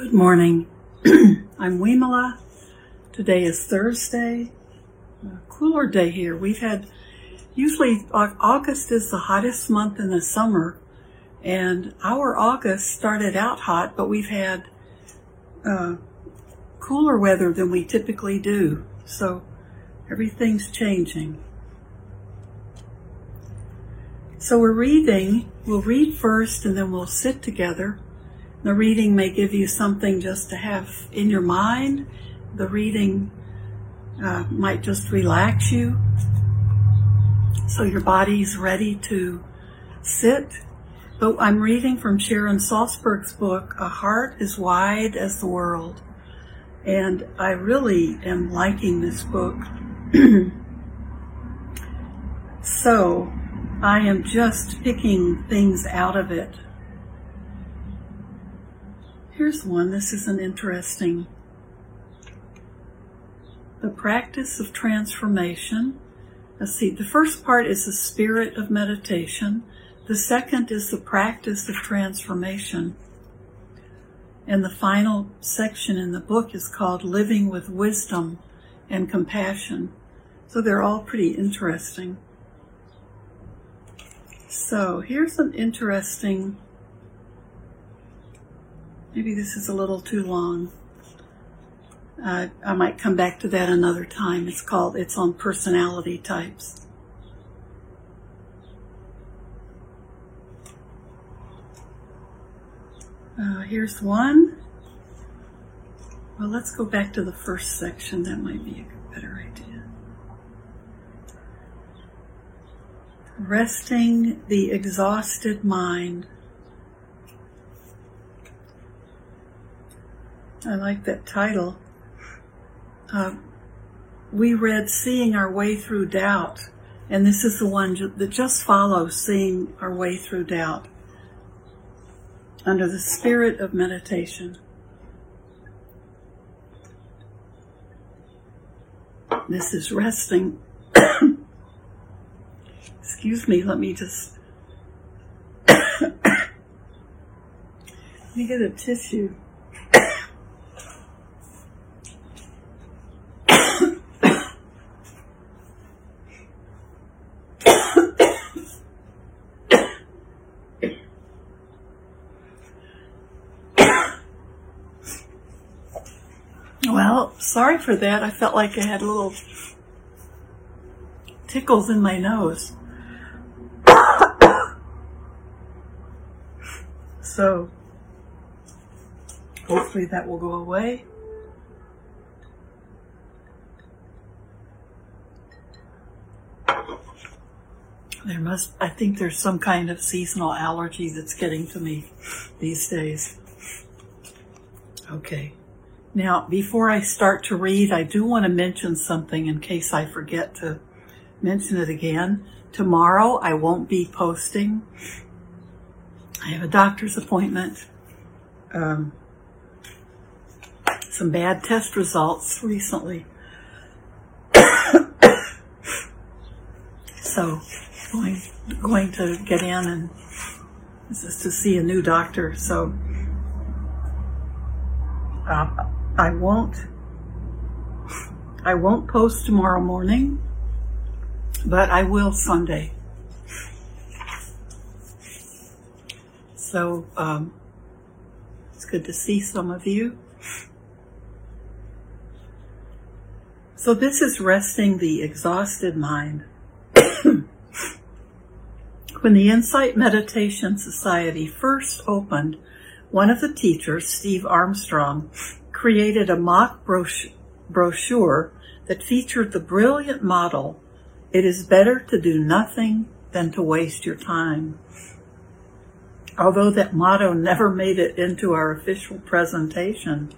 Good morning. I'm Wimala. Today is Thursday. A cooler day here. We've had, usually August is the hottest month in the summer, and our August started out hot, but we've had uh, cooler weather than we typically do. So everything's changing. So we're reading, we'll read first and then we'll sit together the reading may give you something just to have in your mind. The reading uh, might just relax you so your body's ready to sit. But I'm reading from Sharon Salzberg's book, A Heart as Wide as the World. And I really am liking this book. so I am just picking things out of it Here's one. This is an interesting. The practice of transformation. Let's see. The first part is the spirit of meditation. The second is the practice of transformation. And the final section in the book is called Living with Wisdom and Compassion. So they're all pretty interesting. So here's an interesting Maybe this is a little too long. Uh, I might come back to that another time. It's called, it's on personality types. Uh, here's one. Well, let's go back to the first section. That might be a better idea. Resting the exhausted mind. I like that title. Uh, we read Seeing Our Way Through Doubt, and this is the one that just follows Seeing Our Way Through Doubt under the spirit of meditation. This is resting. Excuse me, let me just. let me get a tissue. Well, sorry for that. I felt like I had little tickles in my nose. so, hopefully that will go away. There must, I think there's some kind of seasonal allergy that's getting to me these days. Okay. Now, before I start to read, I do want to mention something in case I forget to mention it again. Tomorrow I won't be posting. I have a doctor's appointment. Um, some bad test results recently. so, going going to get in and this is to see a new doctor. So, uh, I won't I won't post tomorrow morning, but I will Sunday. So um, it's good to see some of you. So this is resting the exhausted mind. when the Insight Meditation Society first opened, one of the teachers, Steve Armstrong, created a mock brochure that featured the brilliant motto, it is better to do nothing than to waste your time. Although that motto never made it into our official presentation,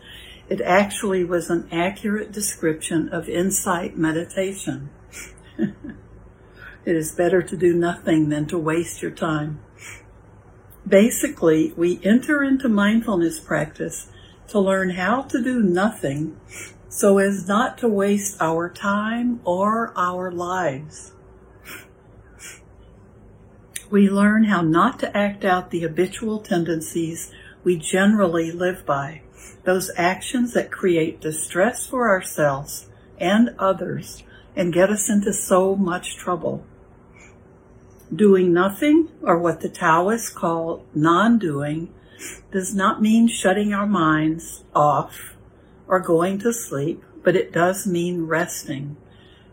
it actually was an accurate description of insight meditation. it is better to do nothing than to waste your time. Basically, we enter into mindfulness practice to learn how to do nothing so as not to waste our time or our lives. We learn how not to act out the habitual tendencies we generally live by, those actions that create distress for ourselves and others and get us into so much trouble. Doing nothing, or what the Taoists call non-doing, does not mean shutting our minds off or going to sleep, but it does mean resting.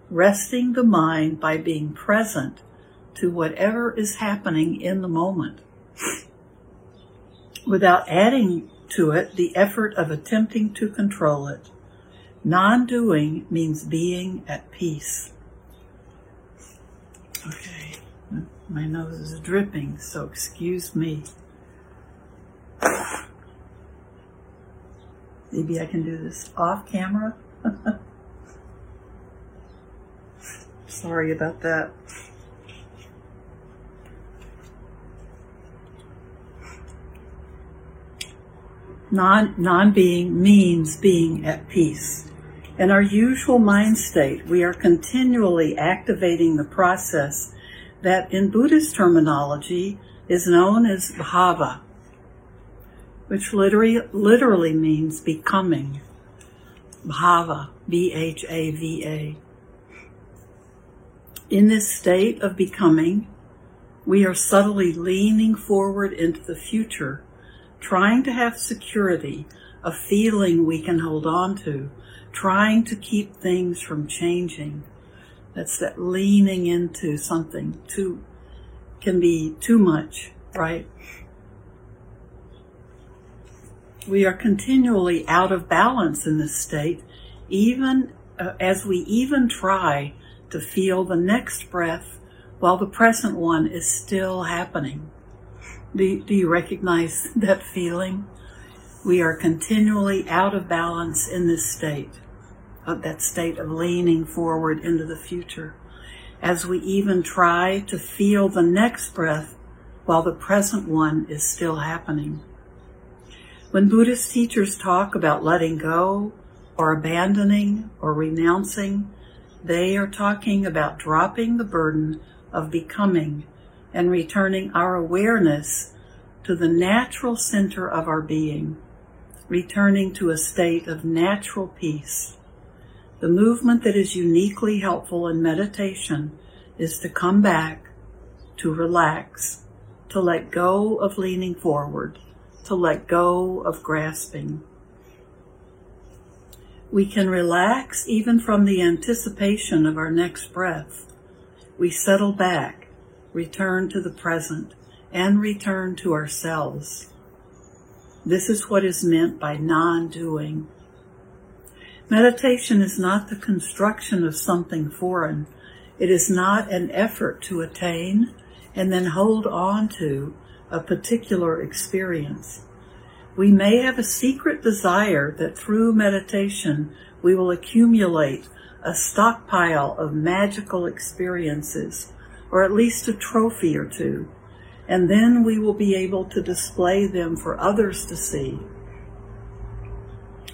Resting the mind by being present to whatever is happening in the moment without adding to it the effort of attempting to control it. Non doing means being at peace. Okay, my nose is dripping, so excuse me. Maybe I can do this off camera. Sorry about that. Non, non-being means being at peace. In our usual mind state, we are continually activating the process that in Buddhist terminology is known as bhava, which literally, literally means becoming. Bhava, B-H-A-V-A. In this state of becoming, we are subtly leaning forward into the future trying to have security, a feeling we can hold on to, trying to keep things from changing. That's that leaning into something too, can be too much, right? We are continually out of balance in this state, even uh, as we even try to feel the next breath while the present one is still happening. Do, do you recognize that feeling? We are continually out of balance in this state, that state of leaning forward into the future, as we even try to feel the next breath while the present one is still happening. When Buddhist teachers talk about letting go or abandoning or renouncing, they are talking about dropping the burden of becoming and returning our awareness to the natural center of our being, returning to a state of natural peace. The movement that is uniquely helpful in meditation is to come back, to relax, to let go of leaning forward, to let go of grasping. We can relax even from the anticipation of our next breath. We settle back return to the present, and return to ourselves. This is what is meant by non-doing. Meditation is not the construction of something foreign. It is not an effort to attain and then hold on to a particular experience. We may have a secret desire that through meditation we will accumulate a stockpile of magical experiences or at least a trophy or two, and then we will be able to display them for others to see.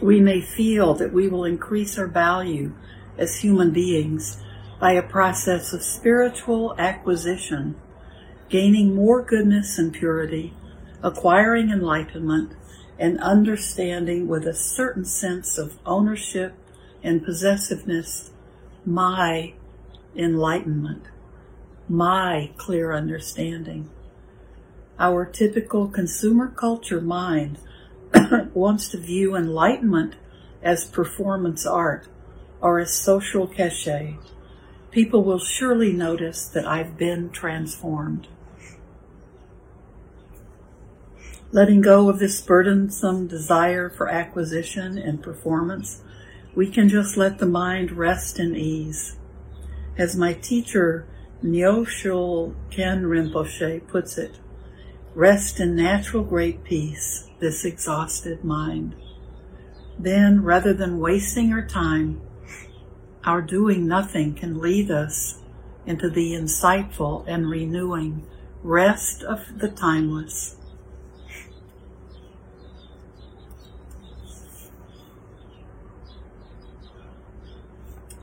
We may feel that we will increase our value as human beings by a process of spiritual acquisition, gaining more goodness and purity, acquiring enlightenment, and understanding with a certain sense of ownership and possessiveness my enlightenment my clear understanding. Our typical consumer culture mind wants to view enlightenment as performance art or as social cachet. People will surely notice that I've been transformed. Letting go of this burdensome desire for acquisition and performance, we can just let the mind rest in ease. As my teacher Nyoshul Khen Rinpoche puts it, rest in natural great peace, this exhausted mind. Then, rather than wasting our time, our doing nothing can lead us into the insightful and renewing rest of the timeless.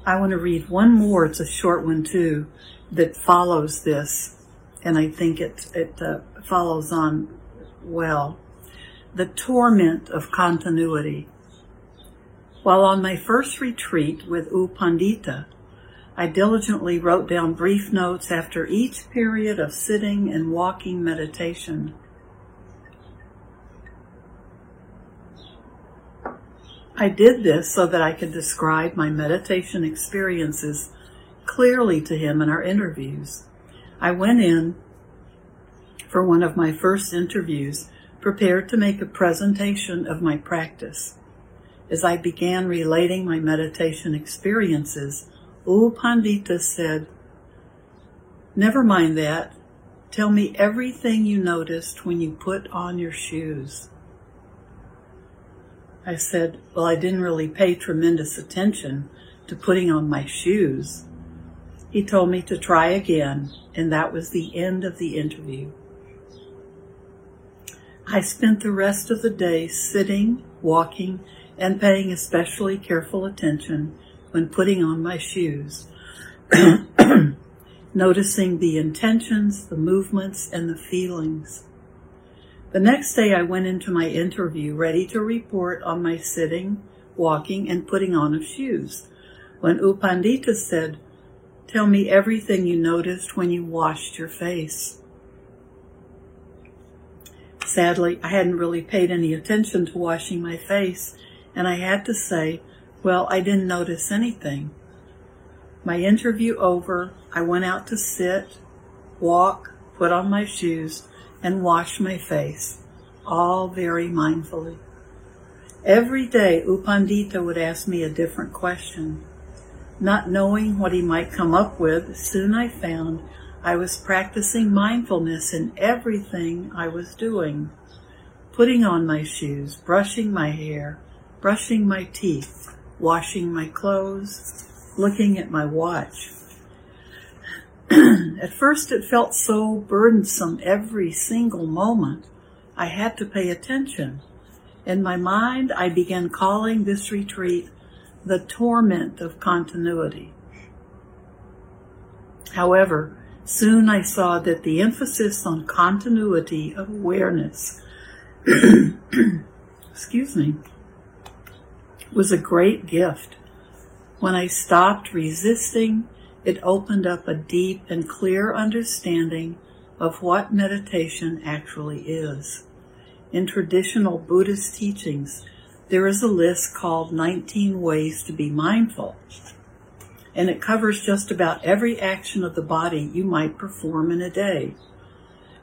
I want to read one more. It's a short one too that follows this, and I think it it uh, follows on well. the torment of continuity. While on my first retreat with U Pandita, I diligently wrote down brief notes after each period of sitting and walking meditation. I did this so that I could describe my meditation experiences clearly to him in our interviews. I went in for one of my first interviews prepared to make a presentation of my practice. As I began relating my meditation experiences, U Pandita said, Never mind that. Tell me everything you noticed when you put on your shoes. I said, Well, I didn't really pay tremendous attention to putting on my shoes. He told me to try again, and that was the end of the interview. I spent the rest of the day sitting, walking, and paying especially careful attention when putting on my shoes, noticing the intentions, the movements, and the feelings. The next day I went into my interview ready to report on my sitting, walking, and putting on of shoes. When U Pandita said, Tell me everything you noticed when you washed your face. Sadly, I hadn't really paid any attention to washing my face, and I had to say, well, I didn't notice anything. My interview over, I went out to sit, walk, put on my shoes, and wash my face, all very mindfully. Every day, U Pandita would ask me a different question. Not knowing what he might come up with, soon I found I was practicing mindfulness in everything I was doing. Putting on my shoes, brushing my hair, brushing my teeth, washing my clothes, looking at my watch. at first it felt so burdensome every single moment. I had to pay attention. In my mind, I began calling this retreat the torment of continuity. However, Soon I saw that the emphasis on continuity of awareness, excuse me, was a great gift. When I stopped resisting, it opened up a deep and clear understanding of what meditation actually is. In traditional Buddhist teachings, there is a list called 19 Ways to be Mindful and it covers just about every action of the body you might perform in a day.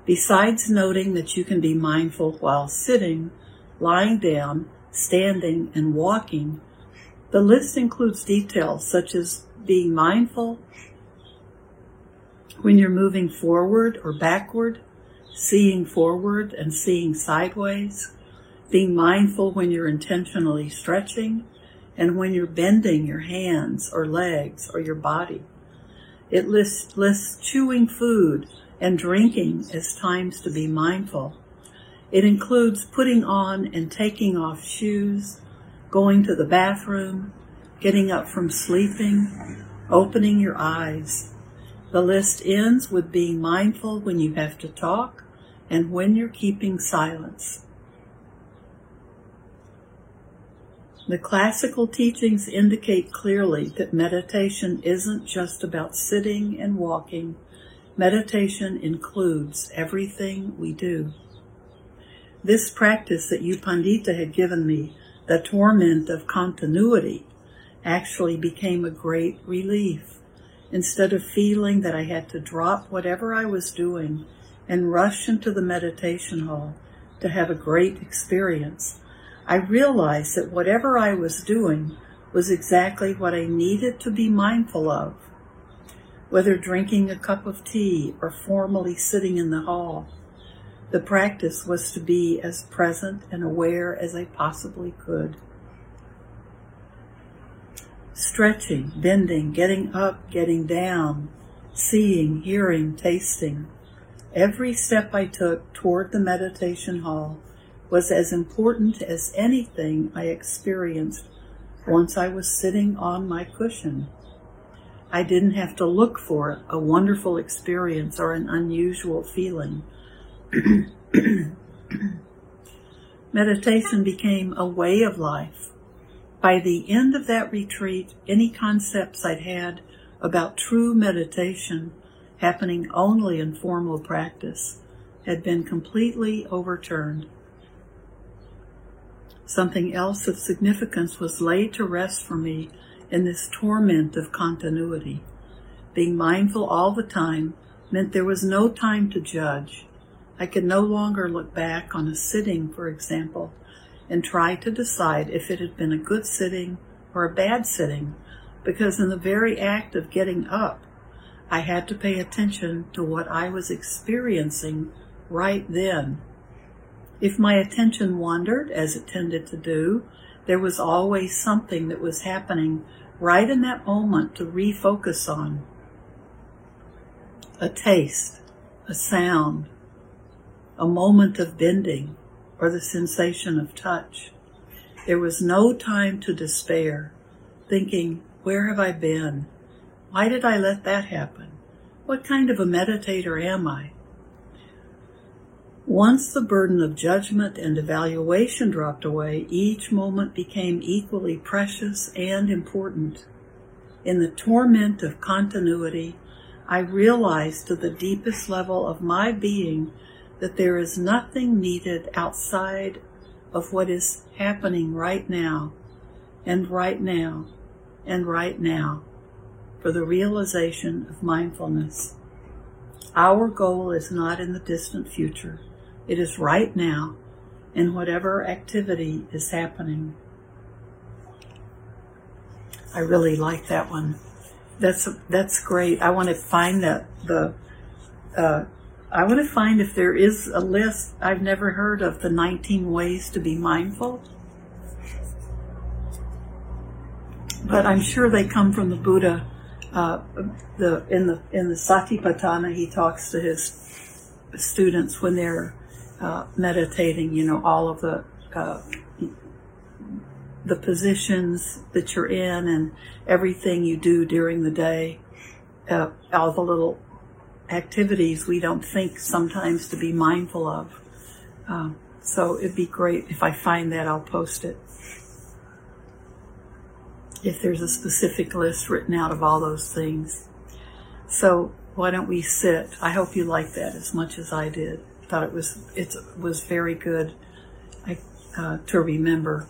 Besides noting that you can be mindful while sitting, lying down, standing, and walking, the list includes details such as being mindful when you're moving forward or backward, seeing forward and seeing sideways, being mindful when you're intentionally stretching, and when you're bending your hands or legs or your body. It lists, lists chewing food and drinking as times to be mindful. It includes putting on and taking off shoes, going to the bathroom, getting up from sleeping, opening your eyes. The list ends with being mindful when you have to talk and when you're keeping silence. The classical teachings indicate clearly that meditation isn't just about sitting and walking. Meditation includes everything we do. This practice that U Pandita had given me, the torment of continuity, actually became a great relief. Instead of feeling that I had to drop whatever I was doing and rush into the meditation hall to have a great experience, I realized that whatever I was doing was exactly what I needed to be mindful of. Whether drinking a cup of tea or formally sitting in the hall, the practice was to be as present and aware as I possibly could. Stretching, bending, getting up, getting down, seeing, hearing, tasting. Every step I took toward the meditation hall was as important as anything I experienced once I was sitting on my cushion. I didn't have to look for a wonderful experience or an unusual feeling. Meditation became a way of life. By the end of that retreat, any concepts I'd had about true meditation happening only in formal practice had been completely overturned. Something else of significance was laid to rest for me in this torment of continuity. Being mindful all the time meant there was no time to judge. I could no longer look back on a sitting, for example, and try to decide if it had been a good sitting or a bad sitting, because in the very act of getting up, I had to pay attention to what I was experiencing right then. If my attention wandered, as it tended to do, there was always something that was happening right in that moment to refocus on. A taste, a sound, a moment of bending, or the sensation of touch. There was no time to despair, thinking, where have I been? Why did I let that happen? What kind of a meditator am I? Once the burden of judgment and evaluation dropped away, each moment became equally precious and important. In the torment of continuity, I realized to the deepest level of my being that there is nothing needed outside of what is happening right now, and right now, and right now for the realization of mindfulness. Our goal is not in the distant future. It is right now in whatever activity is happening. I really like that one. That's that's great. I want to find that the uh, I want to find if there is a list I've never heard of the 19 ways to be mindful. But I'm sure they come from the Buddha uh, the in the in the Satipatthana, he talks to his students when they're uh, meditating. You know, all of the uh, the positions that you're in and everything you do during the day, uh, all the little activities we don't think sometimes to be mindful of. Uh, so it'd be great if I find that, I'll post it if there's a specific list written out of all those things. So why don't we sit? I hope you like that as much as I did. Thought it was it was very good uh, to remember.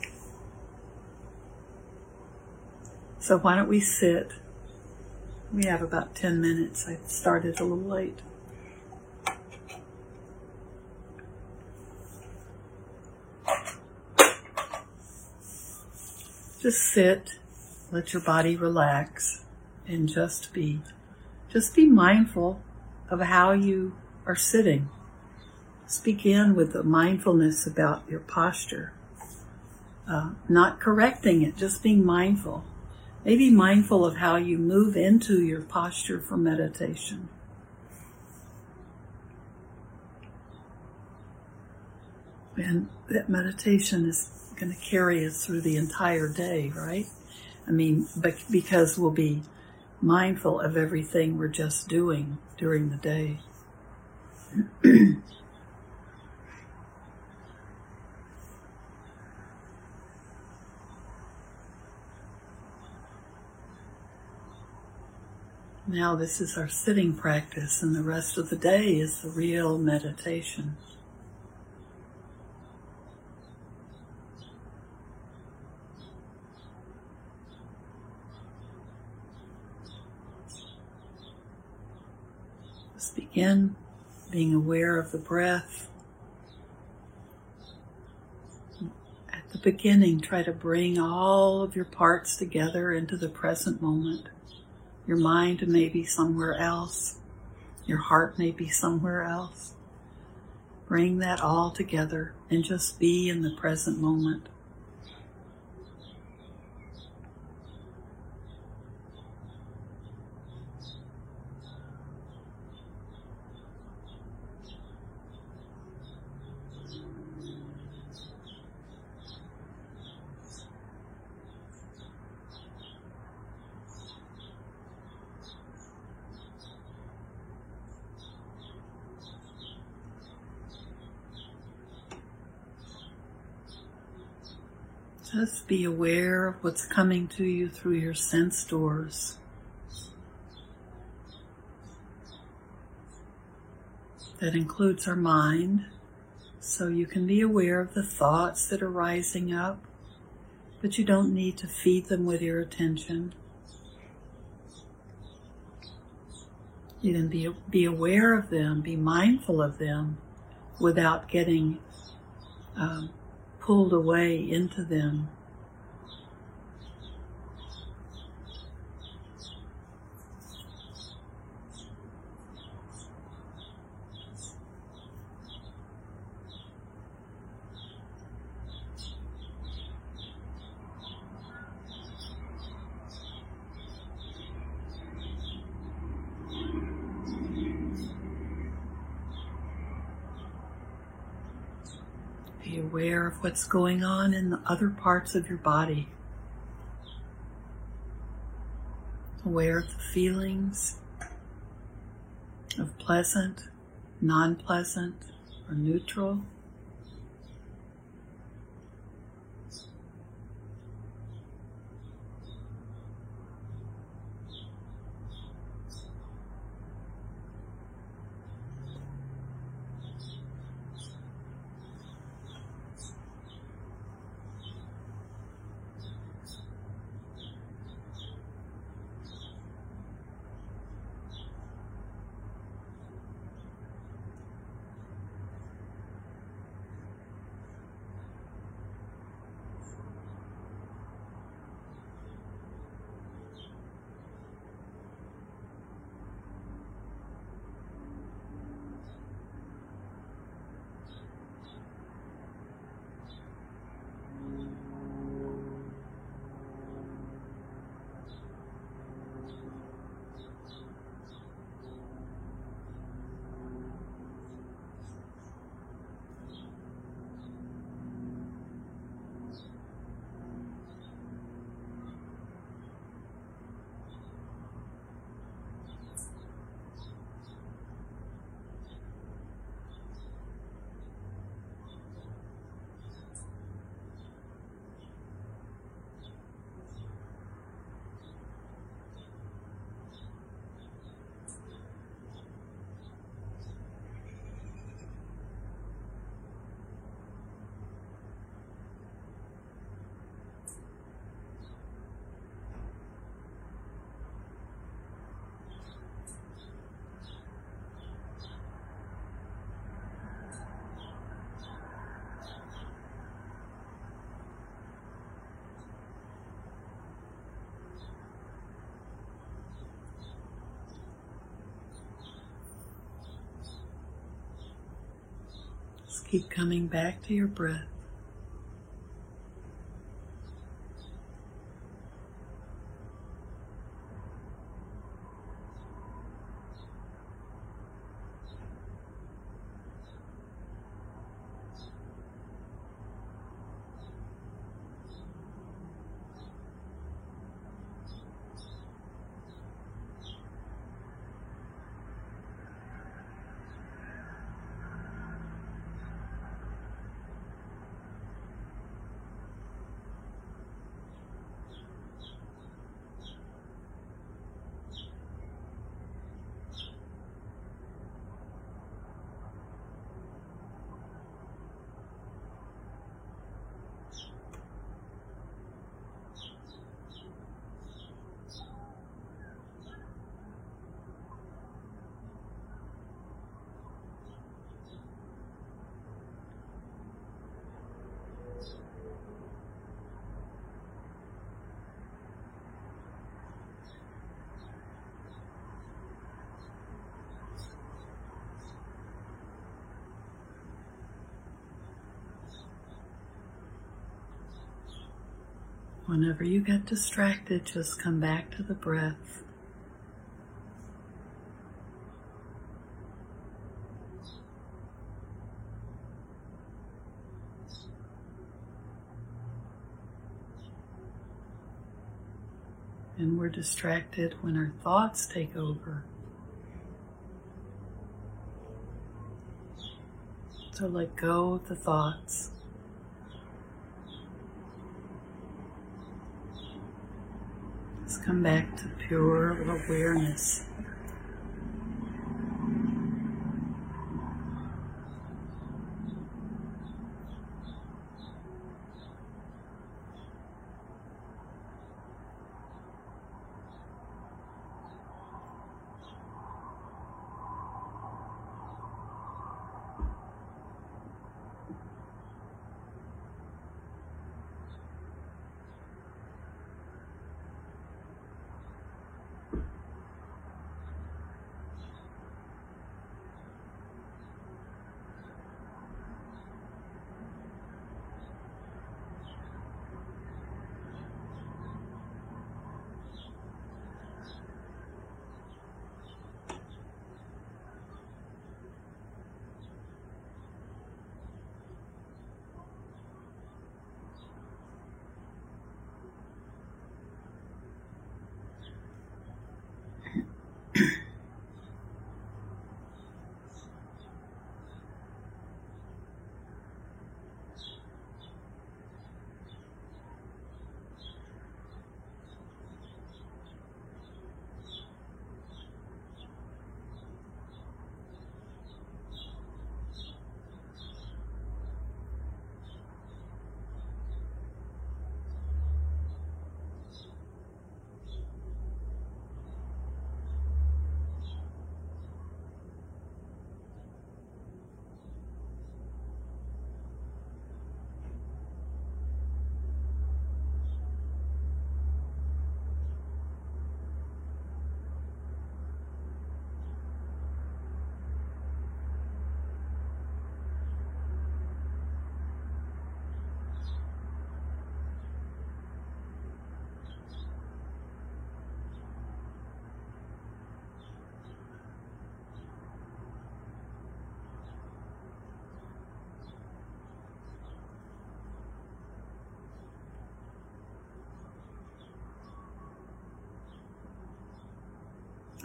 So why don't we sit? We have about ten minutes. I started a little late. Just sit let your body relax and just be just be mindful of how you are sitting. Just begin with the mindfulness about your posture. Uh, not correcting it, just being mindful. Maybe mindful of how you move into your posture for meditation. And that meditation is going to carry us through the entire day, right? I mean, because we'll be mindful of everything we're just doing during the day. now, this is our sitting practice, and the rest of the day is the real meditation. Again, being aware of the breath. At the beginning, try to bring all of your parts together into the present moment. Your mind may be somewhere else. Your heart may be somewhere else. Bring that all together and just be in the present moment. Just be aware of what's coming to you through your sense doors. That includes our mind, so you can be aware of the thoughts that are rising up, but you don't need to feed them with your attention. You can be, be aware of them, be mindful of them without getting um, pulled away into them. Be aware of what's going on in the other parts of your body. Aware of the feelings of pleasant, non pleasant, or neutral. Keep coming back to your breath. Whenever you get distracted, just come back to the breath. And we're distracted when our thoughts take over. So let go of the thoughts. Let's come back to pure awareness.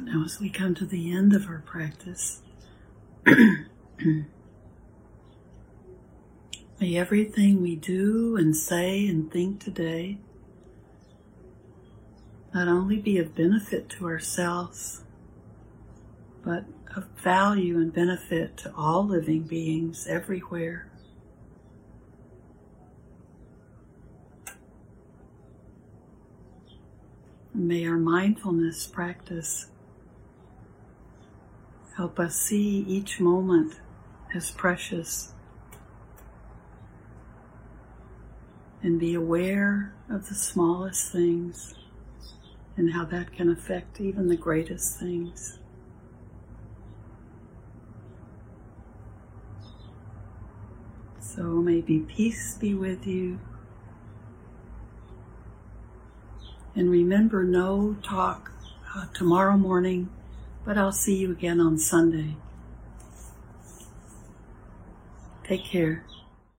Now, as we come to the end of our practice, may everything we do and say and think today not only be of benefit to ourselves, but of value and benefit to all living beings everywhere. May our mindfulness practice Help us see each moment as precious and be aware of the smallest things and how that can affect even the greatest things. So maybe peace be with you. And remember no talk uh, tomorrow morning but I'll see you again on Sunday. Take care.